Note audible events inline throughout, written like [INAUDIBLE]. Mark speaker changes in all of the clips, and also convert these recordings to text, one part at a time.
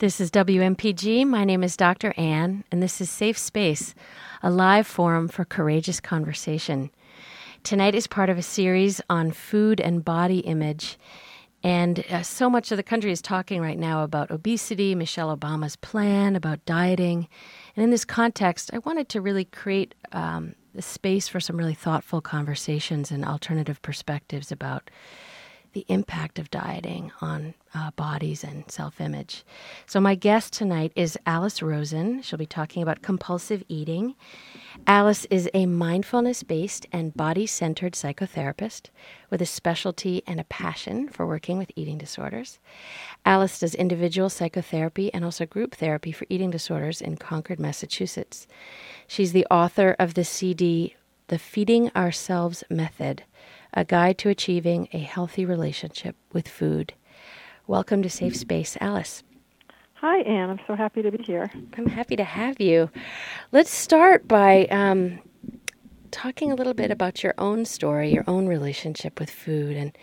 Speaker 1: This is WMPG. My name is Dr. Anne, and this is Safe Space, a live forum for courageous conversation. Tonight is part of a series on food and body image. And uh, so much of the country is talking right now about obesity, Michelle Obama's plan, about dieting. And in this context, I wanted to really create um, a space for some really thoughtful conversations and alternative perspectives about the impact of dieting on uh, bodies and self image. So, my guest tonight is Alice Rosen. She'll be talking about compulsive eating. Alice is a mindfulness based and body centered psychotherapist with a specialty and a passion for working with eating disorders. Alice does individual psychotherapy and also group therapy for eating disorders in Concord, Massachusetts. She's the author of the CD, The Feeding Ourselves Method a guide to achieving a healthy relationship with food. Welcome to Safe Space, Alice.
Speaker 2: Hi, Anne. I'm so happy to be here.
Speaker 1: I'm happy to have you. Let's start by um, talking a little bit about your own story, your own relationship with food, and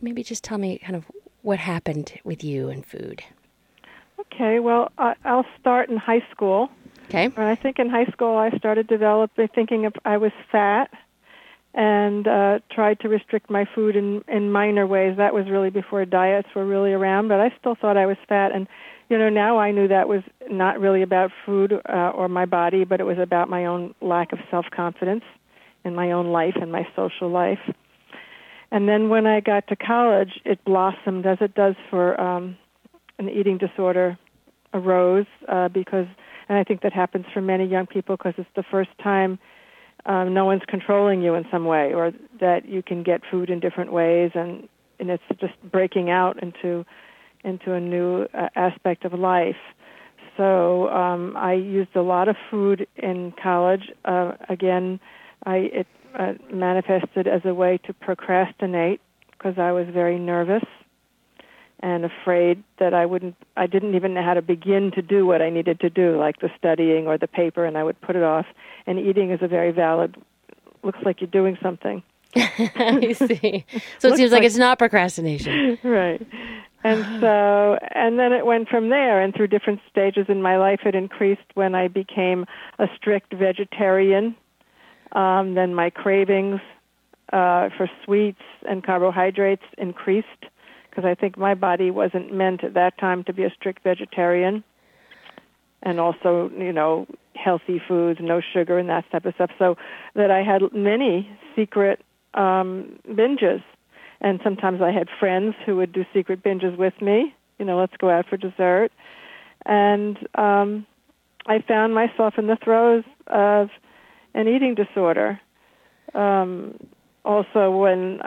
Speaker 1: maybe just tell me kind of what happened with you and food.
Speaker 2: Okay, well, I'll start in high school.
Speaker 1: Okay.
Speaker 2: And I think in high school I started developing thinking of I was fat and uh, tried to restrict my food in in minor ways. That was really before diets were really around, but I still thought I was fat. And you know, now I knew that was not really about food uh, or my body, but it was about my own lack of self confidence in my own life and my social life. And then when I got to college, it blossomed as it does for um, an eating disorder arose uh, because, and I think that happens for many young people because it's the first time um, no one's controlling you in some way, or that you can get food in different ways, and and it's just breaking out into into a new uh, aspect of life. So um, I used a lot of food in college. Uh, again, I it uh, manifested as a way to procrastinate because I was very nervous and afraid that I wouldn't I didn't even know how to begin to do what I needed to do like the studying or the paper and I would put it off and eating is a very valid looks like you're doing something [LAUGHS]
Speaker 1: I see. So it seems like, like it's not procrastination. [LAUGHS]
Speaker 2: Right. And [SIGHS] so, and then it went from there, and through different stages in my life, it increased when I became a strict vegetarian. Um, then my cravings uh, for sweets and carbohydrates increased because I think my body wasn't meant at that time to be a strict vegetarian. And also, you know, healthy foods, no sugar, and that type of stuff. So that I had many secret um, binges. And sometimes I had friends who would do secret binges with me. You know, let's go out for dessert. And um, I found myself in the throes of an eating disorder. Um, also, when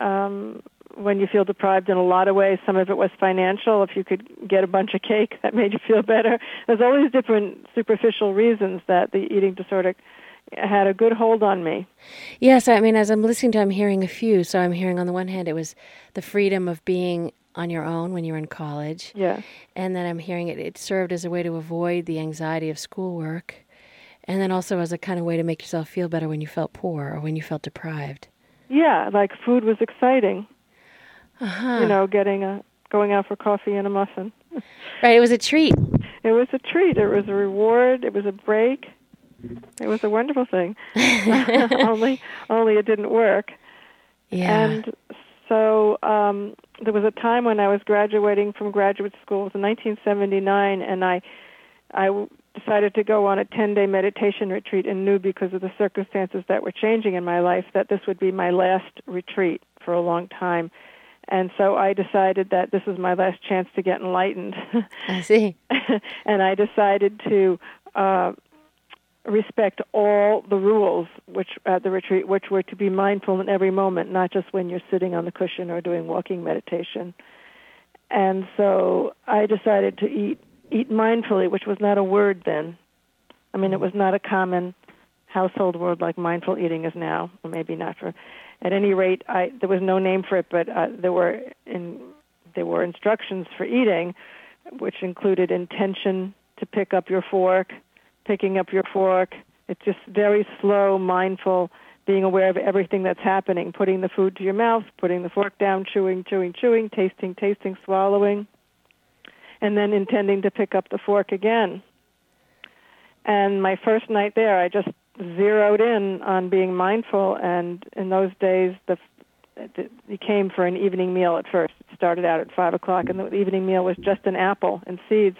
Speaker 2: um, when you feel deprived in a lot of ways. Some of it was financial. If you could get a bunch of cake, that made you feel better. There's all these different superficial reasons that the eating disorder had a good hold on me.
Speaker 1: Yes, I mean, as I'm listening to, I'm hearing a few. So I'm hearing on the one hand, it was the freedom of being on your own when you were in college.
Speaker 2: Yeah.
Speaker 1: And then I'm hearing it, it served as a way to avoid the anxiety of schoolwork. And then also as a kind of way to make yourself feel better when you felt poor or when you felt deprived.
Speaker 2: Yeah, like food was exciting
Speaker 1: uh-huh.
Speaker 2: you know, getting a going out for coffee and a muffin. [LAUGHS]
Speaker 1: right, it was a treat.
Speaker 2: It was a treat. It was a reward. It was a break. It was a wonderful thing. [LAUGHS] [LAUGHS] only, only it didn't work.
Speaker 1: Yeah.
Speaker 2: And so um, there was a time when I was graduating from graduate school. It was in 1979, and I, I decided to go on a 10-day meditation retreat and knew because of the circumstances that were changing in my life that this would be my last retreat for a long time and so I decided that this was my last chance to get enlightened.
Speaker 1: I see. [LAUGHS]
Speaker 2: and I decided to uh, respect all the rules which at the retreat, which were to be mindful in every moment, not just when you're sitting on the cushion or doing walking meditation. And so I decided to eat eat mindfully, which was not a word then. I mean, it was not a common household word like mindful eating is now, or maybe not for at any rate, I, there was no name for it, but uh, there were in, there were instructions for eating, which included intention to pick up your fork, picking up your fork. It's just very slow, mindful, being aware of everything that's happening, putting the food to your mouth, putting the fork down, chewing, chewing, chewing, tasting, tasting, swallowing. and then intending to pick up the fork again. And my first night there, I just zeroed in on being mindful. And in those days, the it came for an evening meal at first. It started out at five o'clock, and the evening meal was just an apple and seeds.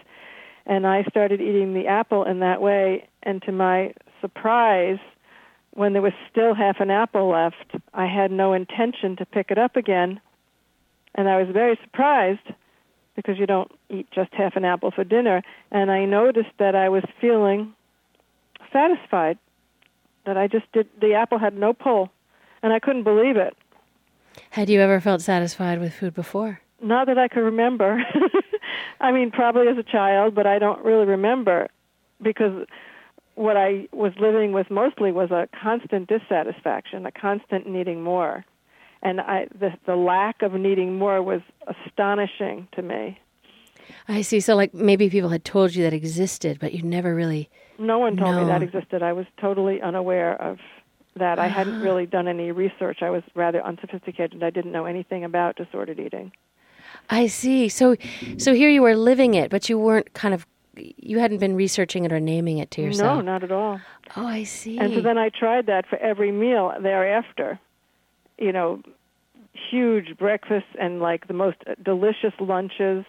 Speaker 2: And I started eating the apple in that way. And to my surprise, when there was still half an apple left, I had no intention to pick it up again. And I was very surprised because you don't eat just half an apple for dinner. And I noticed that I was feeling satisfied, that I just did, the apple had no pull. And I couldn't believe it.
Speaker 1: Had you ever felt satisfied with food before?
Speaker 2: Not that I could remember. [LAUGHS] I mean, probably as a child, but I don't really remember because what I was living with mostly was a constant dissatisfaction, a constant needing more. And I, the, the lack of needing more was astonishing to me.
Speaker 1: I see. So, like maybe people had told you that existed, but you never really.
Speaker 2: No one told known. me that existed. I was totally unaware of that. I hadn't ah. really done any research. I was rather unsophisticated. I didn't know anything about disordered eating.
Speaker 1: I see. So, so here you were living it, but you weren't kind of you hadn't been researching it or naming it to yourself.
Speaker 2: No, not at all.
Speaker 1: Oh, I see.
Speaker 2: And so then I tried that for every meal thereafter. You know, huge breakfasts and like the most delicious lunches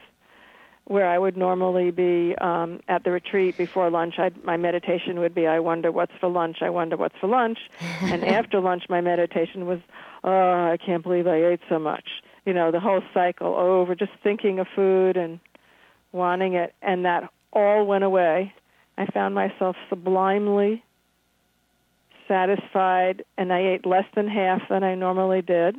Speaker 2: where I would normally be um, at the retreat before lunch. I'd, my meditation would be, I wonder what's for lunch, I wonder what's for lunch. [LAUGHS] and after lunch, my meditation was, oh, I can't believe I ate so much. You know, the whole cycle over, just thinking of food and wanting it. And that all went away. I found myself sublimely satisfied, and I ate less than half than I normally did.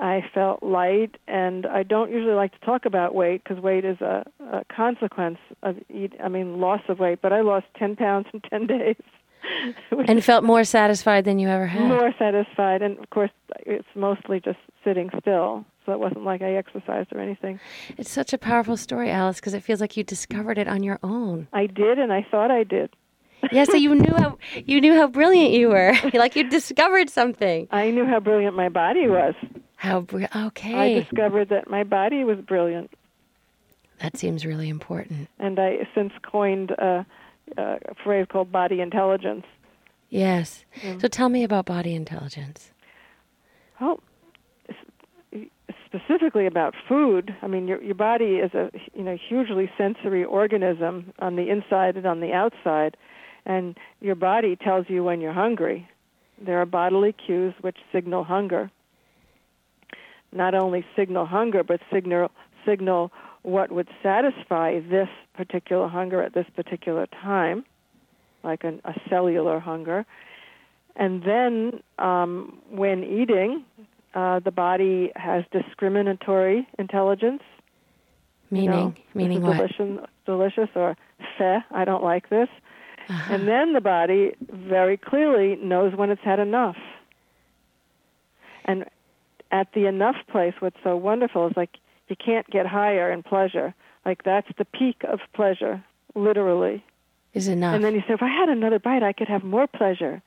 Speaker 2: I felt light, and I don't usually like to talk about weight because weight is a, a consequence of eat. I mean, loss of weight. But I lost ten pounds in [LAUGHS] ten days, [LAUGHS]
Speaker 1: and felt more satisfied than you ever had.
Speaker 2: More satisfied, and of course, it's mostly just sitting still so it wasn't like I exercised or anything.
Speaker 1: It's such a powerful story, Alice, because it feels like you discovered it on your own.
Speaker 2: I did, and I thought I did. [LAUGHS]
Speaker 1: yeah, so you knew how you knew how brilliant you were. like you discovered something.
Speaker 2: I knew how brilliant my body was.
Speaker 1: How br- okay.
Speaker 2: I discovered that my body was brilliant.
Speaker 1: That seems really important.
Speaker 2: And I since coined a, a phrase called body intelligence.
Speaker 1: Yes. Mm. So tell me about body intelligence.
Speaker 2: Well, specifically about food, I mean, your your body is a you know hugely sensory organism on the inside and on the outside, and your body tells you when you're hungry. There are bodily cues which signal hunger. Not only signal hunger, but signal signal what would satisfy this particular hunger at this particular time, like an, a cellular hunger. And then, um, when eating, uh, the body has discriminatory intelligence.
Speaker 1: Meaning, you know, meaning
Speaker 2: what? Delicious, delicious or feh, I don't like this. Uh-huh. And then the body very clearly knows when it's had enough. And at the enough place, what's so wonderful is like you can't get higher in pleasure. Like that's the peak of pleasure, literally.
Speaker 1: Is enough.
Speaker 2: And then you say, if I had another bite, I could have more pleasure.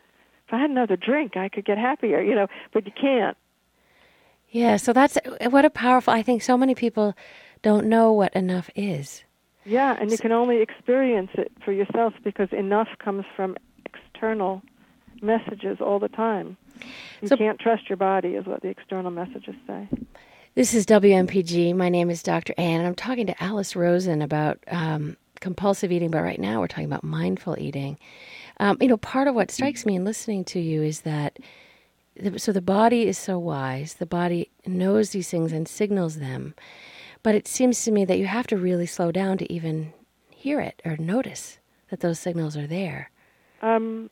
Speaker 2: If I had another drink, I could get happier. You know, but you can't.
Speaker 1: Yeah, so that's what a powerful. I think so many people don't know what enough is.
Speaker 2: Yeah, and you can only experience it for yourself because enough comes from external messages all the time. You so, can't trust your body, is what the external messages say.
Speaker 1: This is WMPG. My name is Dr. Anne, and I'm talking to Alice Rosen about um, compulsive eating, but right now we're talking about mindful eating. Um, you know, part of what strikes me in listening to you is that so the body is so wise. The body knows these things and signals them. But it seems to me that you have to really slow down to even hear it or notice that those signals are there.
Speaker 2: Um,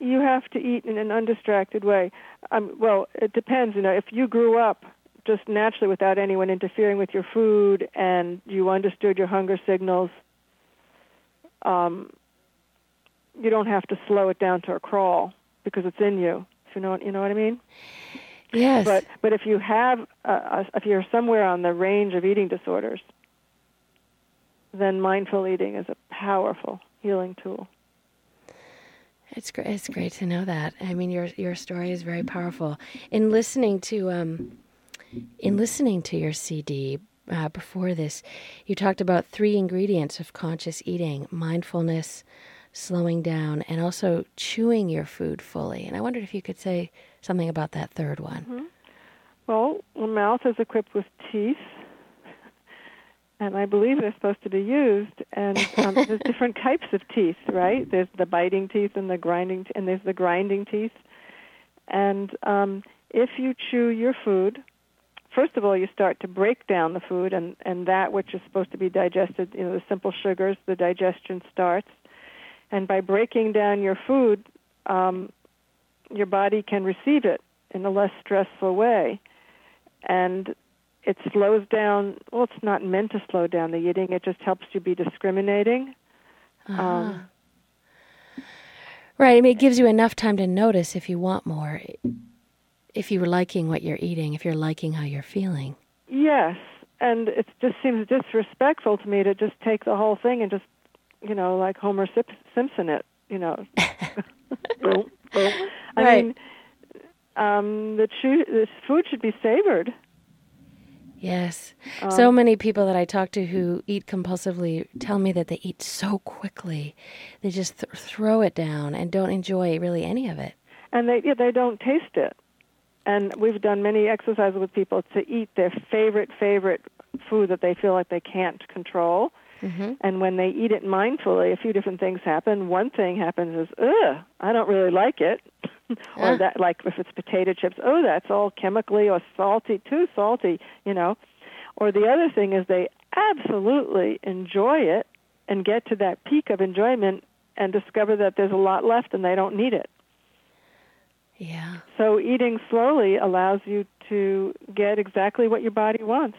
Speaker 2: you have to eat in an undistracted way. Um, well, it depends. You know, if you grew up just naturally without anyone interfering with your food and you understood your hunger signals, um, you don't have to slow it down to a crawl because it's in you. If you know what you know what I mean.
Speaker 1: Yes.
Speaker 2: But but if you have uh, if you're somewhere on the range of eating disorders, then mindful eating is a powerful healing tool.
Speaker 1: It's great. It's great to know that. I mean, your your story is very powerful. In listening to um, in listening to your CD, uh, before this, you talked about three ingredients of conscious eating mindfulness, slowing down, and also chewing your food fully. And I wondered if you could say something about that third one.
Speaker 2: Mm-hmm. Well, the mouth is equipped with teeth, and I believe they're supposed to be used. And um, [LAUGHS] there's different types of teeth, right? There's the biting teeth and the grinding, t- and there's the grinding teeth. And um, if you chew your food, first of all, you start to break down the food, and and that which is supposed to be digested, you know, the simple sugars, the digestion starts. And by breaking down your food, um, your body can receive it in a less stressful way. And it slows down. Well, it's not meant to slow down the eating. It just helps you be discriminating.
Speaker 1: Uh-huh. Um, right. I mean, it gives you enough time to notice if you want more, if you're liking what you're eating, if you're liking how you're feeling.
Speaker 2: Yes, and it just seems disrespectful to me to just take the whole thing and just, you know, like Homer Simpson it. You know. [LAUGHS] boom, boom. I
Speaker 1: right.
Speaker 2: mean, um, the, cho- the food should be savored.
Speaker 1: Yes. Um, so many people that I talk to who eat compulsively tell me that they eat so quickly. They just th- throw it down and don't enjoy really any of it.
Speaker 2: And they yeah, they don't taste it. And we've done many exercises with people to eat their favorite favorite food that they feel like they can't control. Mm-hmm. And when they eat it mindfully, a few different things happen. One thing happens is, ugh, I don't really like it. [LAUGHS] or that like if it's potato chips, oh that's all chemically or salty, too salty, you know. Or the other thing is they absolutely enjoy it and get to that peak of enjoyment and discover that there's a lot left and they don't need it.
Speaker 1: Yeah.
Speaker 2: So eating slowly allows you to get exactly what your body wants.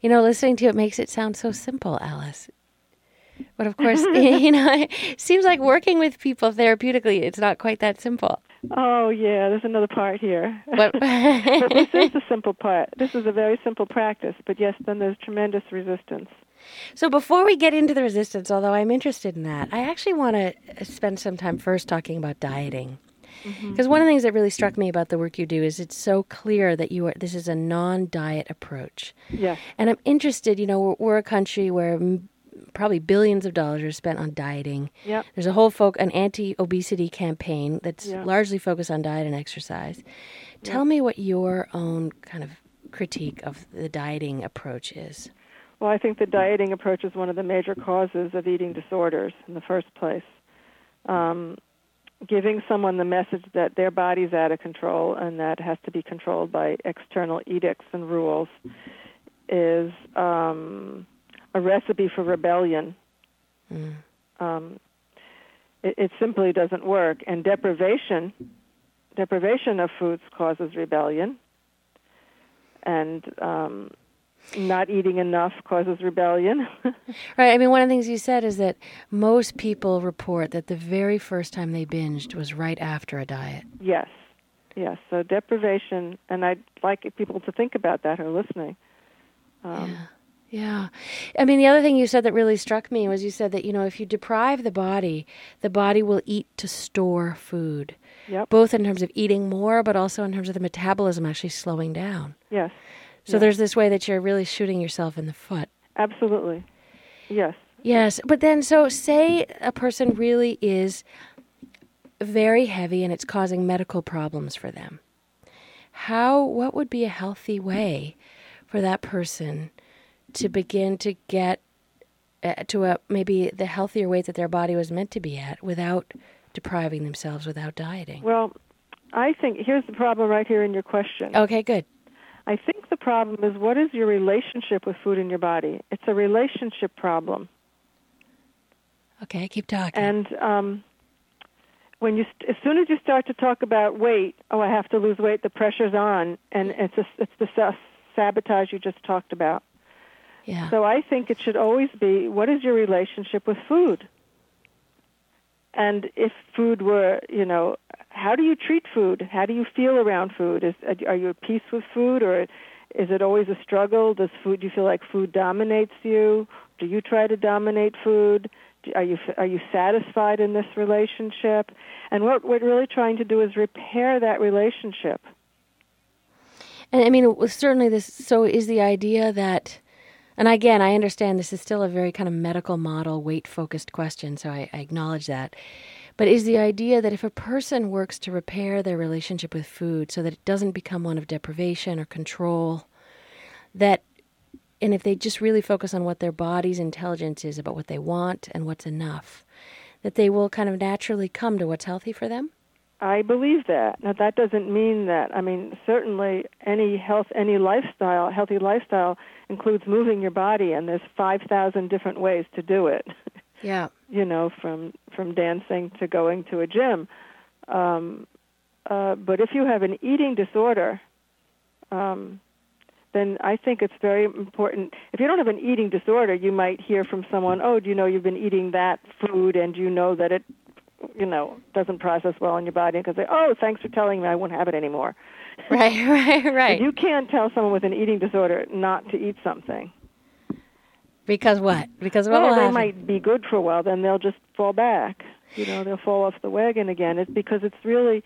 Speaker 1: You know, listening to it makes it sound so simple, Alice. But of course, [LAUGHS] you know, it seems like working with people therapeutically, it's not quite that simple.
Speaker 2: Oh yeah, there's another part here. [LAUGHS] but this is the simple part. This is a very simple practice, but yes, then there's tremendous resistance.
Speaker 1: So before we get into the resistance, although I'm interested in that, I actually want to spend some time first talking about dieting. Because mm-hmm. one of the things that really struck me about the work you do is it's so clear that you are this is a non-diet approach.
Speaker 2: Yeah.
Speaker 1: And I'm interested, you know, we're, we're a country where probably billions of dollars are spent on dieting.
Speaker 2: Yep.
Speaker 1: There's a whole folk an anti-obesity campaign that's yep. largely focused on diet and exercise. Tell me what your own kind of critique of the dieting approach is.
Speaker 2: Well, I think the dieting approach is one of the major causes of eating disorders in the first place. Um, giving someone the message that their body's out of control and that has to be controlled by external edicts and rules is um, a recipe for rebellion. Mm. Um, it, it simply doesn't work, and deprivation deprivation of foods causes rebellion, and um, not eating enough causes rebellion. [LAUGHS]
Speaker 1: right. I mean, one of the things you said is that most people report that the very first time they binged was right after a diet.
Speaker 2: Yes. Yes. So deprivation, and I'd like people to think about that who are listening.
Speaker 1: Um, yeah. Yeah. I mean, the other thing you said that really struck me was you said that, you know, if you deprive the body, the body will eat to store food.
Speaker 2: Yep.
Speaker 1: Both in terms of eating more, but also in terms of the metabolism actually slowing down.
Speaker 2: Yes.
Speaker 1: So there's this way that you're really shooting yourself in the foot.
Speaker 2: Absolutely. Yes.
Speaker 1: Yes. But then, so say a person really is very heavy and it's causing medical problems for them. How, what would be a healthy way for that person? to begin to get uh, to a maybe the healthier weight that their body was meant to be at without depriving themselves without dieting?
Speaker 2: Well, I think here's the problem right here in your question.
Speaker 1: Okay, good.
Speaker 2: I think the problem is what is your relationship with food in your body? It's a relationship problem.
Speaker 1: Okay, keep talking.
Speaker 2: And um, when you, st- as soon as you start to talk about weight, oh, I have to lose weight, the pressure's on, and it's a, it's the sabotage you just talked about.
Speaker 1: Yeah.
Speaker 2: So I think it should always be what is your relationship with food? And if food were, you know, how do you treat food? How do you feel around food? Is are you at peace with food or is it always a struggle? Does food do you feel like food dominates you? Do you try to dominate food? Are you are you satisfied in this relationship? And what we're really trying to do is repair that relationship.
Speaker 1: And I mean, certainly this. So is the idea that And again, I understand this is still a very kind of medical model, weight focused question, so I, I acknowledge that. But is the idea that if a person works to repair their relationship with food so that it doesn't become one of deprivation or control, that and if they just really focus on what their body's intelligence is about what they want and what's enough, that they will kind of naturally come to what's healthy for them?
Speaker 2: I believe that. Now that doesn't mean that. I mean, certainly any health, any lifestyle, healthy lifestyle includes moving your body, and there's five thousand different ways to do it. [LAUGHS]
Speaker 1: Yeah.
Speaker 2: you know, from from dancing to going to a gym. Um, uh, but if you have an eating disorder, um, then I think it's very important. If you don't have an eating disorder, you might hear from someone, "Oh, do you know you've been eating that food, and you know that it, you know, doesn't process well in your body?" And can say, "Oh, thanks for telling me. I won't have it anymore." [LAUGHS]
Speaker 1: Right, right, right.
Speaker 2: You can't tell someone with an eating disorder not to eat something.
Speaker 1: Because what? Because what
Speaker 2: well, they
Speaker 1: happen?
Speaker 2: might be good for a while, then they'll just fall back. You know, they'll fall off the wagon again. It's because it's really,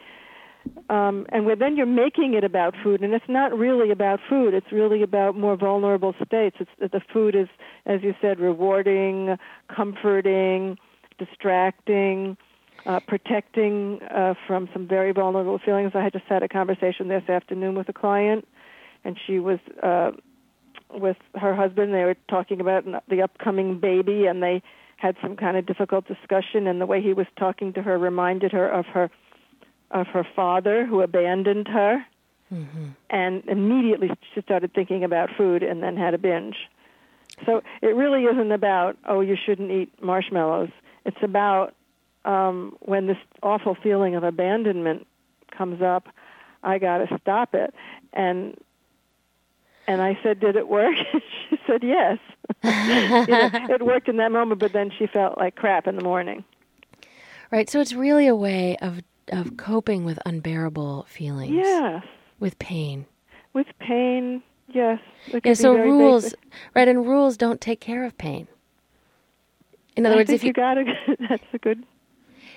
Speaker 2: um, and then you're making it about food, and it's not really about food. It's really about more vulnerable states. It's the food is, as you said, rewarding, comforting, distracting. Uh, protecting uh, from some very vulnerable feelings. I had just had a conversation this afternoon with a client, and she was uh, with her husband. They were talking about the upcoming baby, and they had some kind of difficult discussion. And the way he was talking to her reminded her of her of her father, who abandoned her.
Speaker 1: Mm-hmm.
Speaker 2: And immediately she started thinking about food, and then had a binge. So it really isn't about oh you shouldn't eat marshmallows. It's about um, when this awful feeling of abandonment comes up, I got to stop it. And and I said, "Did it work?" [LAUGHS] she said, "Yes." [LAUGHS] you know, it worked in that moment, but then she felt like crap in the morning.
Speaker 1: Right. So it's really a way of of coping with unbearable feelings.
Speaker 2: Yes.
Speaker 1: With pain.
Speaker 2: With pain, yes.
Speaker 1: Yeah. So rules,
Speaker 2: basic.
Speaker 1: right? And rules don't take care of pain. In other
Speaker 2: I
Speaker 1: words, if you
Speaker 2: got to, [LAUGHS] that's a good.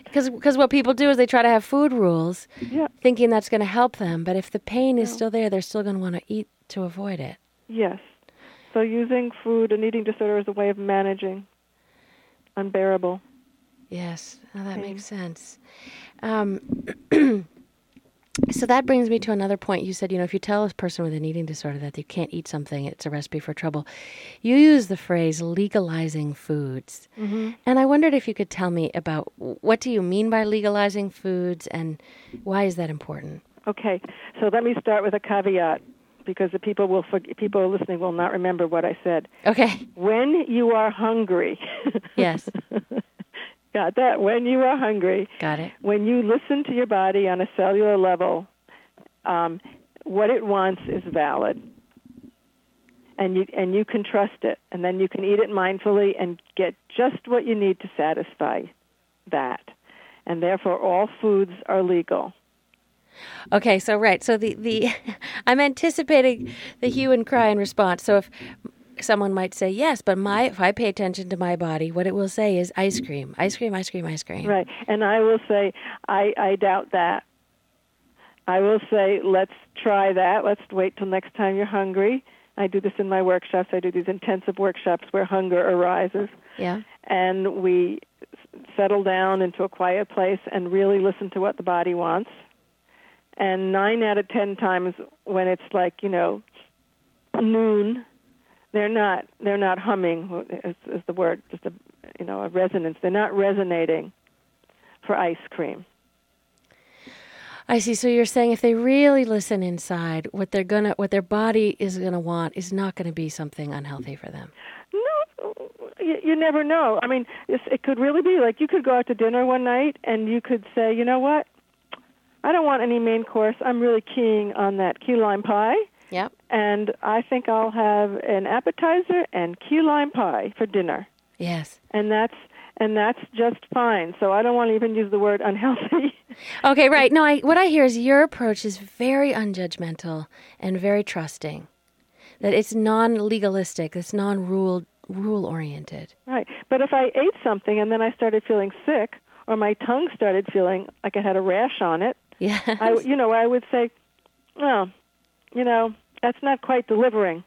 Speaker 1: Because because what people do is they try to have food rules,
Speaker 2: Yeah.
Speaker 1: thinking that's going to help them. But if the pain is
Speaker 2: No.
Speaker 1: still there, they're still going to want to eat to avoid it.
Speaker 2: Yes. So using food and eating disorder as a way of managing unbearable.
Speaker 1: Yes, oh, that
Speaker 2: Pain.
Speaker 1: makes sense. Um, [CLEARS THROAT] so that brings me to another point. You said, you know, if you tell a person with an eating disorder that you can't eat something, it's a recipe for trouble. You use the phrase legalizing foods.
Speaker 2: Mm-hmm.
Speaker 1: And I wondered if you could tell me about what do you mean by legalizing foods and why is that important?
Speaker 2: Okay, so let me start with a caveat because the people will people listening will not remember what I said.
Speaker 1: Okay.
Speaker 2: When you are hungry, [LAUGHS]
Speaker 1: Yes.
Speaker 2: Got that? When you are hungry,
Speaker 1: Got it.
Speaker 2: when you listen to your body on a cellular level, um, what it wants is valid, and you and you can trust it, and then you can eat it mindfully and get just what you need to satisfy that, and therefore all foods are legal.
Speaker 1: Okay, so right, so the the [LAUGHS] I'm anticipating the hue and cry in response. So if someone might say yes, but my if I pay attention to my body, what it will say is ice cream, ice cream, ice cream, ice cream.
Speaker 2: Right. And I will say, I, I doubt that. I will say, let's try that. Let's wait till next time you're hungry. I do this in my workshops. I do these intensive workshops where hunger arises.
Speaker 1: Yeah.
Speaker 2: And we settle down into a quiet place and really listen to what the body wants. And nine out of ten times when it's like, you know, noon, they're not they're not humming is, is the word just a you know a resonance. They're not resonating for ice cream.
Speaker 1: I see. So you're saying if they really listen inside, what they're gonna, what their body is gonna want, is not gonna be something unhealthy for them.
Speaker 2: no you, you never know. I mean it's, it could really be like you could go out to dinner one night and you could say you know what? I don't want any main course. I'm really keying on that key lime pie
Speaker 1: Yep.
Speaker 2: and i think i'll have an appetizer and key lime pie for dinner
Speaker 1: Yes.
Speaker 2: and that's and that's just fine so i don't want to even use the word unhealthy [LAUGHS]
Speaker 1: Okay. Right. No. I what I hear is your approach is very unjudgmental and very trusting. That it's non-legalistic. It's non-rule rule oriented.
Speaker 2: Right. But if I ate something and then I started feeling sick or my tongue started feeling like I had a rash on it,
Speaker 1: Yeah.
Speaker 2: I you know, I would say, "Oh, you know, that's not quite delivering."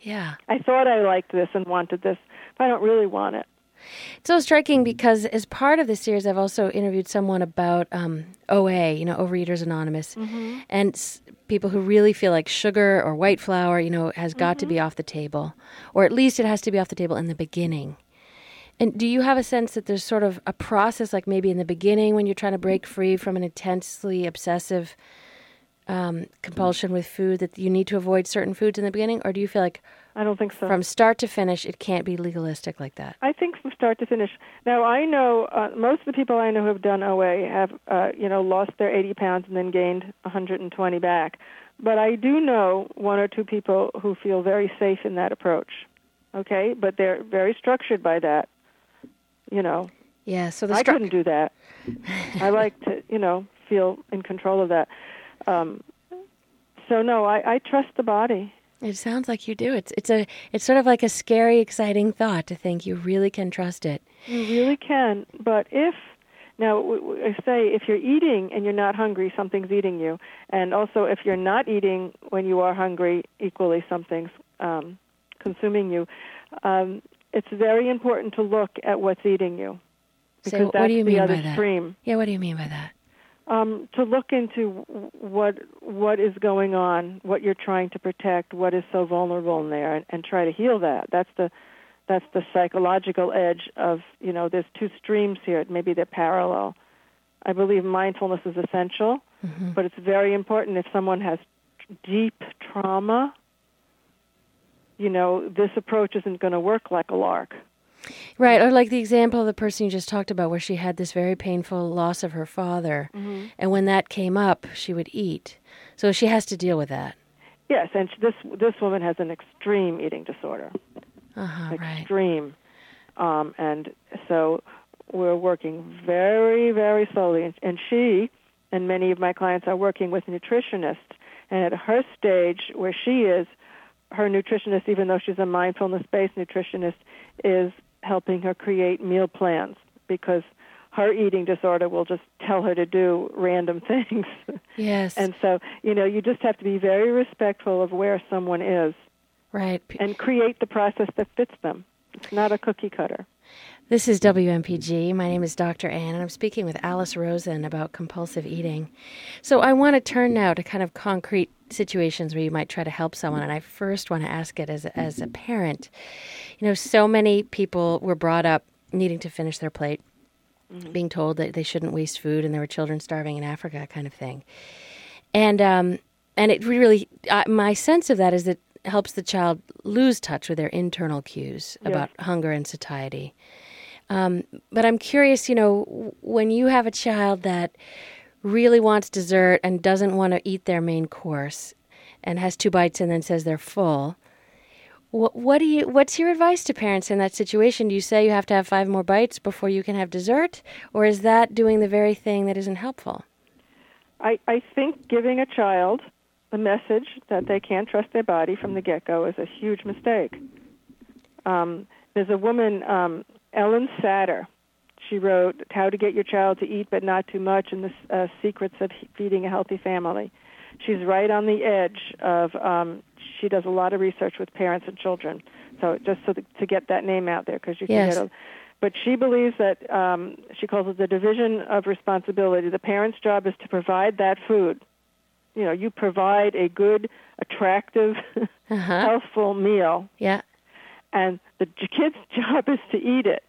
Speaker 1: Yeah.
Speaker 2: I thought I liked this and wanted this, but I don't really want it.
Speaker 1: It's so striking because as part of the series, I've also interviewed someone about um, OA, you know, Overeaters Anonymous,
Speaker 2: Mm-hmm.
Speaker 1: and s- people who really feel like sugar or white flour, you know, has got to be
Speaker 2: Mm-hmm.
Speaker 1: off the table, or at least it has to be off the table in the beginning. And do you have a sense that there's sort of a process, like maybe in the beginning when you're trying to break free from an intensely obsessive um, compulsion with food, that you need to avoid certain foods in the beginning, or do you feel like
Speaker 2: I don't think so.
Speaker 1: from start to finish it can't be legalistic like that?
Speaker 2: I think from start to finish. Now I know uh, most of the people I know who have done OA have, uh, you know, lost their 80 pounds and then gained 120 back. But I do know one or two people who feel very safe in that approach. Okay, but they're very structured by that. You know,
Speaker 1: Yeah. So the
Speaker 2: I couldn't do that. [LAUGHS] I like to, you know, feel in control of that. Um, so no, I, I trust the body.
Speaker 1: It sounds like you do. It's it's a it's sort of like a scary, exciting thought to think you really can trust it.
Speaker 2: You really can. But if now w- w- I say if you're eating and you're not hungry, something's eating you, and also if you're not eating when you are hungry, equally something's um, consuming you. Um, it's very important to look at what's eating you
Speaker 1: So
Speaker 2: because
Speaker 1: what do you mean by that?
Speaker 2: stream.
Speaker 1: Yeah, what do you mean by that?
Speaker 2: Um, to look into what what is going on, what you're trying to protect, what is so vulnerable in there, and, and try to heal that. That's the that's the psychological edge of you know. There's two streams here. Maybe they're parallel. I believe mindfulness is essential,
Speaker 1: Mm-hmm.
Speaker 2: but it's very important if someone has deep trauma. You know, this approach isn't going to work like a lark.
Speaker 1: Right, or like the example of the person you just talked about, where she had this very painful loss of her father,
Speaker 2: Mm-hmm.
Speaker 1: and when that came up, she would eat. So she has to deal with that.
Speaker 2: Yes, and this this woman has an extreme eating disorder.
Speaker 1: Uh huh. Right.
Speaker 2: extreme. Um, and so we're working very, very slowly. And, and she and many of my clients are working with nutritionists. And at her stage where she is, her nutritionist, even though she's a mindfulness based nutritionist, is helping her create meal plans because her eating disorder will just tell her to do random [LAUGHS] things.
Speaker 1: Yes.
Speaker 2: and so, you know, you just have to be very respectful of where someone is
Speaker 1: right.
Speaker 2: And create the process that fits them. It's not a cookie cutter.
Speaker 1: This is WMPG. My name is Dr. Anne, and I'm speaking with Alice Rosen about compulsive eating. So I want to turn now to kind of concrete situations where you might try to help someone. And I first want to ask it as a, as a parent. You know, so many people were brought up needing to finish their plate, being told that they shouldn't waste food, and there were children starving in Africa, kind of thing. And um, and it really, uh, my sense of that is that it helps the child lose touch with their internal cues
Speaker 2: Yes.
Speaker 1: about hunger and satiety. Um, but I'm curious, you know, when you have a child that really wants dessert and doesn't want to eat their main course and has two bites and then says they're full, what, what do you? What's your advice to parents in that situation? Do you say you have to have five more bites before you can have dessert, or is that doing the very thing that isn't helpful?
Speaker 2: I, I think giving a child a message that they can't trust their body from the get go is a huge mistake. Um, there's a woman, um, Ellen Satter. She wrote How to Get Your Child to Eat But Not Too Much and the uh, Secrets of Feeding a Healthy Family. She's right on the edge of, um, she does a lot of research with parents and children. So just so that, to get that name out there, because you can
Speaker 1: Yes.
Speaker 2: get a, but she believes that um, she calls it the division of responsibility. The parent's job is to provide that food. You know, you provide a good, attractive,
Speaker 1: Uh huh. [LAUGHS]
Speaker 2: healthful meal,
Speaker 1: Yeah.
Speaker 2: and the kid's [LAUGHS] job is to eat it.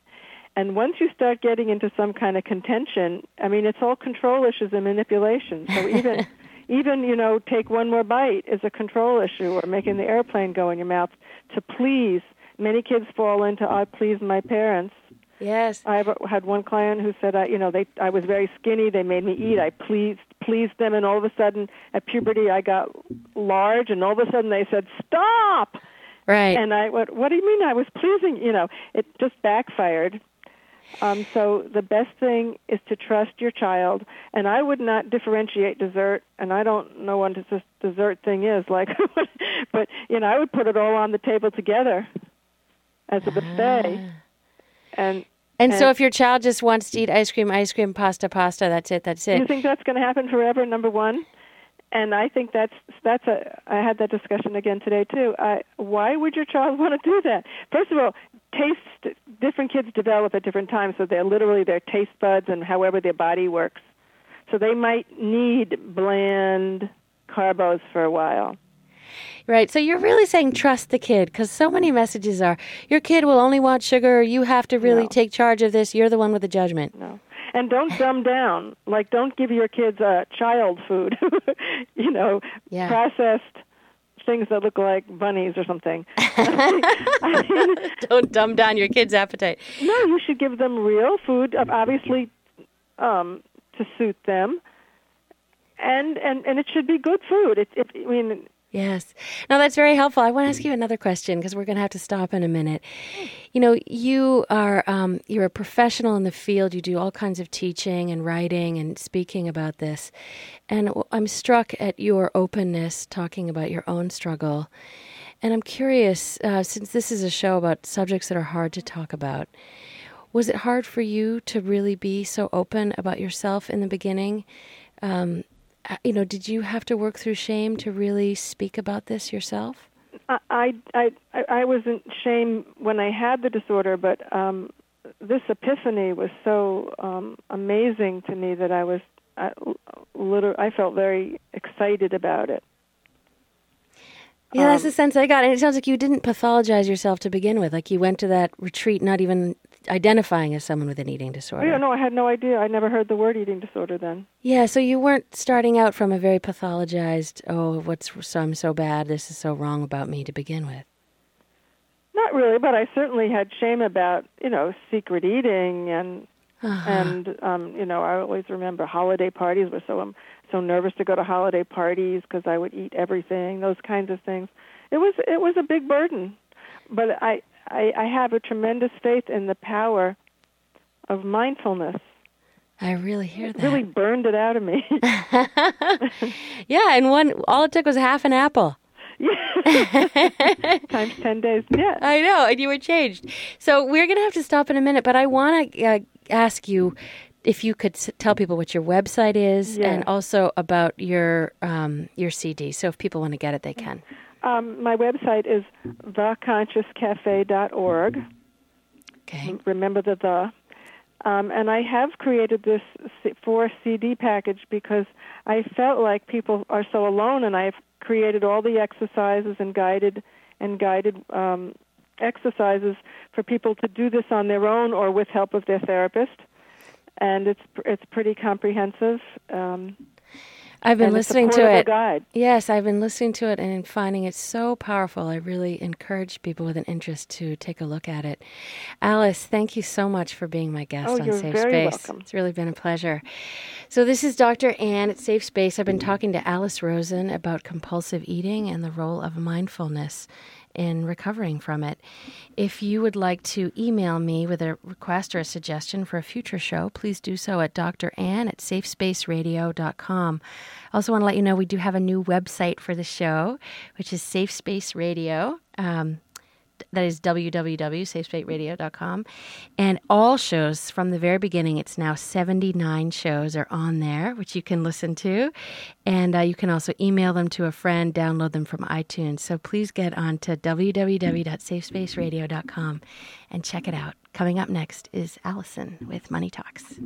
Speaker 2: And once you start getting into some kind of contention, I mean, it's all control issues and manipulation. So [LAUGHS] even, even you know, take one more bite is a control issue, or making the airplane go in your mouth to please. Many kids fall into "I please my parents."
Speaker 1: Yes.
Speaker 2: I've had one client who said, I, you know, they I was very skinny. They made me eat. I pleased pleased them, and all of a sudden, at puberty, I got large, and all of a sudden, they said, "Stop!"
Speaker 1: Right.
Speaker 2: And I what What do you mean? I was pleasing? You know, it just backfired. Um, so the best thing is to trust your child, and I would not differentiate dessert. And I don't know what this dessert thing is like, [LAUGHS] but you know, I would put it all on the table together as a buffet. And
Speaker 1: and so if your child just wants to eat ice cream, ice cream, pasta, pasta, that's it, that's
Speaker 2: it. you think that's going to happen forever? Number one, and I think that's that's a. I had that discussion again today too. I, why would your child [LAUGHS] want to do that? First of all, taste. Different kids develop at different times, so they're literally their taste buds and however their body works. So they might need bland carbos for a while.
Speaker 1: Right. So you're really saying trust the kid because so many messages are your kid will only want sugar. You have to really
Speaker 2: No.
Speaker 1: take charge of this. You're the one with the judgment.
Speaker 2: No. And don't dumb down. Like, don't give your kids uh, child food. [LAUGHS] you know,
Speaker 1: Yeah.
Speaker 2: processed things that look like bunnies or something. I [LAUGHS] mean, [LAUGHS]
Speaker 1: Don't dumb down your kid's appetite.
Speaker 2: no, you should give them real food, uh, obviously, um, to suit them. And and and it should be good food. It, it I mean,
Speaker 1: Yes. No, that's very helpful. I want to ask you another question because we're going to have to stop in a minute. You know, you are um, you're a professional in the field. You do all kinds of teaching and writing and speaking about this, and I'm struck at your openness talking about your own struggle. And I'm curious, uh, since this is a show about subjects that are hard to talk about, was it hard for you to really be so open about yourself in the beginning? Um, you know, did you have to work through shame to really speak about this yourself?
Speaker 2: I I I, I wasn't shame when I had the disorder, but um, this epiphany was so um, amazing to me that I was I, liter- I felt very excited about it.
Speaker 1: Yeah, that's
Speaker 2: Um,
Speaker 1: the sense I got. And it sounds like you didn't pathologize yourself to begin with. Like you went to that retreat not even identifying as someone with an eating disorder.
Speaker 2: Oh, yeah, no, I had no idea. I never heard the word eating disorder then.
Speaker 1: Yeah, so you weren't starting out from a very pathologized, oh, what's so I'm so bad, this is so wrong about me to begin with.
Speaker 2: Not really, but I certainly had shame about you know secret eating and
Speaker 1: Uh-huh.
Speaker 2: and um you know I always remember holiday parties were so I'm so nervous to go to holiday parties because I would eat everything those kinds of things it was it was a big burden but I I, I have a tremendous faith in the power of mindfulness
Speaker 1: I really hear
Speaker 2: it
Speaker 1: that.
Speaker 2: really burned it out of me [LAUGHS] [LAUGHS]
Speaker 1: yeah, and one all it took was half an apple. [LAUGHS]
Speaker 2: times 10 days yeah
Speaker 1: I know, and you were changed. So we're going to have to stop in a minute, but I want to uh, ask you if you could s- tell people what your website is
Speaker 2: Yeah.
Speaker 1: and also about your um, your CD. So if people want to get it, they can.
Speaker 2: Um my website is theconsciouscafe.org
Speaker 1: Okay.
Speaker 2: remember the the. Um, and I have created this four CD package because I felt like people are so alone, and I've created all the exercises and guided and guided um, exercises for people to do this on their own or with help of their therapist. And it's it's pretty comprehensive. Um,
Speaker 1: I've been
Speaker 2: and it's a
Speaker 1: listening to it.
Speaker 2: Guide.
Speaker 1: Yes, I've been listening to it and finding it so powerful. I really encourage people with an interest to take a look at it. Alice, thank you so much for being my guest
Speaker 2: Oh,
Speaker 1: on
Speaker 2: you're
Speaker 1: Safe
Speaker 2: very
Speaker 1: Space.
Speaker 2: welcome.
Speaker 1: It's really been a pleasure. So this is Dr. Anne at Safe Space. I've been talking to Alice Rosen about compulsive eating and the role of mindfulness in recovering from it. If you would like to email me with a request or a suggestion for a future show, please do so at drann at safespaceradio.com. I also want to let you know we do have a new website for the show, which is Safe Space Radio. Um, that is www.safespaceradio.com. And all shows from the very beginning, it's now 79 shows are on there, which you can listen to. And uh, you can also email them to a friend, download them from iTunes. So please get on to www.safespaceradio.com and check it out. Coming up next is Allison with Money Talks.